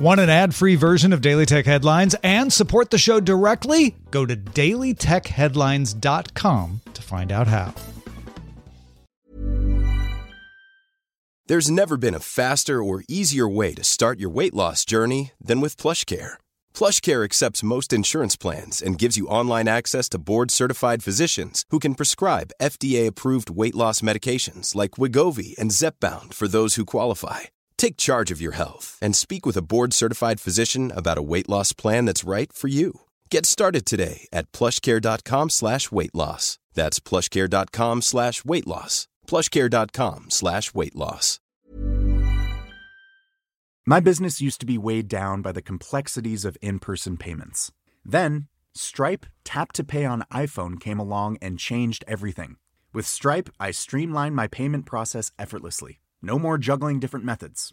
Want an ad free version of Daily Tech Headlines and support the show directly? Go to dailytechheadlines.com to find out how. There's never been a faster or easier way to start your weight loss journey than with PlushCare. PlushCare accepts most insurance plans and gives you online access to board certified physicians who can prescribe FDA approved weight loss medications like Wegovy and Zepbound for those who qualify. Take charge of your health and speak with a board certified physician about a weight loss plan that's right for you. Get started today at plushcare.com slash weight loss. That's plushcare.com slash weight loss. Plushcare.com slash weight loss. My business used to be weighed down by the complexities of in person payments. Then, Stripe Tap to Pay on iPhone came along and changed everything. With Stripe, I streamlined my payment process effortlessly. No more juggling different methods.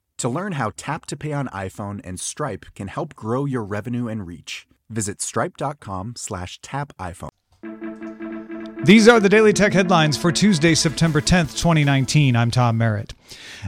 To learn how Tap to Pay on iPhone and Stripe can help grow your revenue and reach, visit stripe.com slash tap iPhone. These are the Daily Tech headlines for Tuesday, September 10th, 2019. I'm Tom Merritt.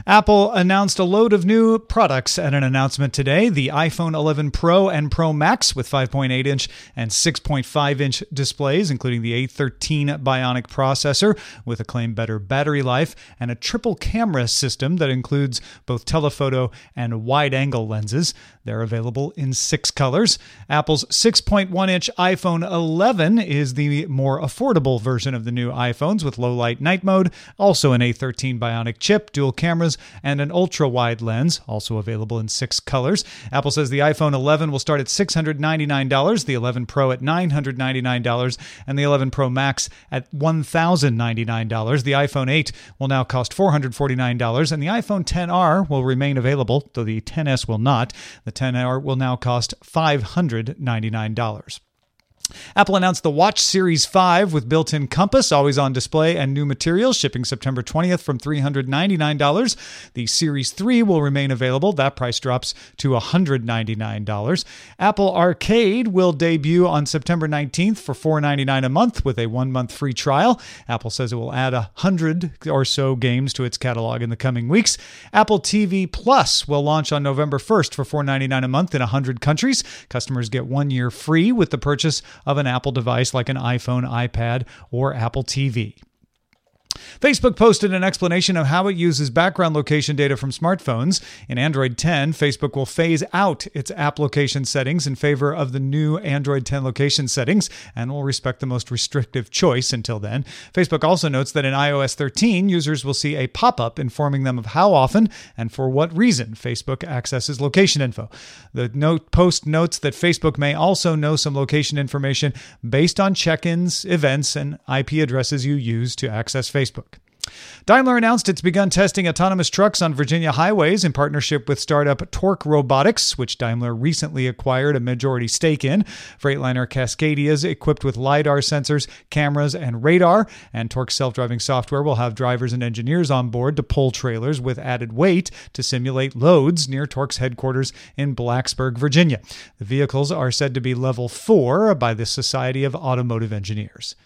Apple announced a load of new products at an announcement today the iPhone 11 Pro and Pro Max with 5.8 inch and 6.5 inch displays, including the A13 Bionic processor with a claimed better battery life, and a triple camera system that includes both telephoto and wide angle lenses. They're available in six colors. Apple's 6.1 inch iPhone 11 is the more affordable version of the new iPhones with low light night mode, also an A13 Bionic chip, dual cameras, and an ultra wide lens, also available in six colors. Apple says the iPhone 11 will start at $699, the 11 Pro at $999, and the 11 Pro Max at $1,099. The iPhone 8 will now cost $449, and the iPhone 10R will remain available, though the 10S will not. The 10R will now cost $599. Apple announced the Watch Series 5 with built in compass, always on display, and new materials, shipping September 20th from $399. The Series 3 will remain available. That price drops to $199. Apple Arcade will debut on September 19th for 499 a month with a one month free trial. Apple says it will add 100 or so games to its catalog in the coming weeks. Apple TV Plus will launch on November 1st for 499 a month in 100 countries. Customers get one year free with the purchase of an Apple device like an iPhone, iPad, or Apple TV. Facebook posted an explanation of how it uses background location data from smartphones. In Android 10, Facebook will phase out its app location settings in favor of the new Android 10 location settings and will respect the most restrictive choice until then. Facebook also notes that in iOS 13, users will see a pop up informing them of how often and for what reason Facebook accesses location info. The note post notes that Facebook may also know some location information based on check ins, events, and IP addresses you use to access Facebook. Facebook. Daimler announced it's begun testing autonomous trucks on Virginia highways in partnership with startup Torc Robotics, which Daimler recently acquired a majority stake in. Freightliner Cascadia is equipped with LiDAR sensors, cameras, and radar, and Torc's self driving software will have drivers and engineers on board to pull trailers with added weight to simulate loads near Torc's headquarters in Blacksburg, Virginia. The vehicles are said to be level 4 by the Society of Automotive Engineers.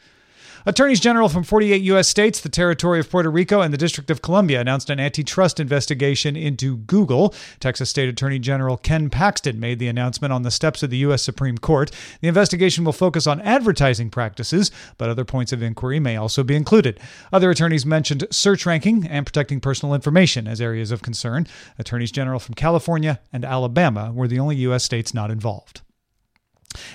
Attorneys General from 48 U.S. states, the territory of Puerto Rico, and the District of Columbia announced an antitrust investigation into Google. Texas State Attorney General Ken Paxton made the announcement on the steps of the U.S. Supreme Court. The investigation will focus on advertising practices, but other points of inquiry may also be included. Other attorneys mentioned search ranking and protecting personal information as areas of concern. Attorneys General from California and Alabama were the only U.S. states not involved.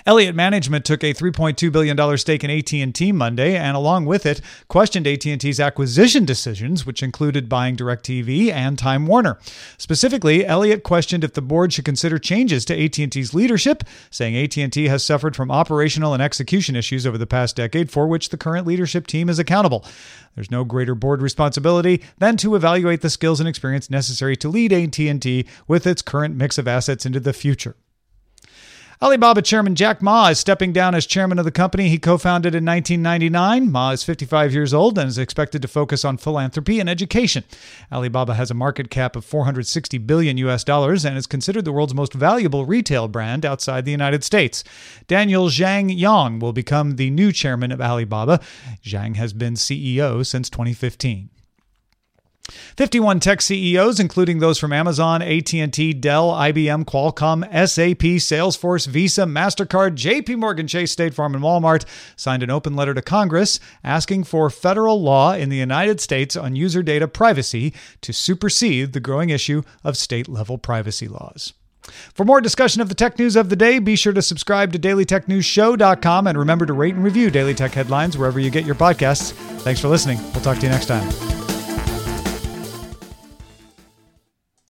Elliott Management took a $3.2 billion stake in AT&T Monday and along with it questioned AT&T's acquisition decisions which included buying DirecTV and Time Warner. Specifically, Elliott questioned if the board should consider changes to AT&T's leadership, saying AT&T has suffered from operational and execution issues over the past decade for which the current leadership team is accountable. There's no greater board responsibility than to evaluate the skills and experience necessary to lead AT&T with its current mix of assets into the future. Alibaba chairman Jack Ma is stepping down as chairman of the company he co founded in 1999. Ma is 55 years old and is expected to focus on philanthropy and education. Alibaba has a market cap of 460 billion US dollars and is considered the world's most valuable retail brand outside the United States. Daniel Zhang Yong will become the new chairman of Alibaba. Zhang has been CEO since 2015. 51 tech CEOs, including those from Amazon, AT&T, Dell, IBM, Qualcomm, SAP, Salesforce, Visa, Mastercard, JP Morgan Chase, State Farm, and Walmart, signed an open letter to Congress asking for federal law in the United States on user data privacy to supersede the growing issue of state-level privacy laws. For more discussion of the tech news of the day, be sure to subscribe to dailytechnewsshow.com and remember to rate and review Daily Tech Headlines wherever you get your podcasts. Thanks for listening. We'll talk to you next time.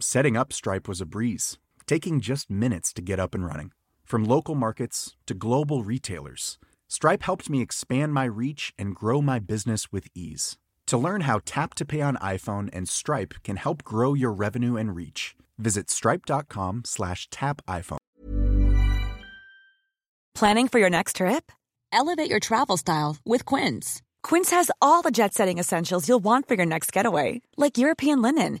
Setting up Stripe was a breeze, taking just minutes to get up and running. From local markets to global retailers, Stripe helped me expand my reach and grow my business with ease. To learn how Tap to Pay on iPhone and Stripe can help grow your revenue and reach, visit stripe.com slash tap iPhone. Planning for your next trip? Elevate your travel style with Quince. Quince has all the jet-setting essentials you'll want for your next getaway, like European linen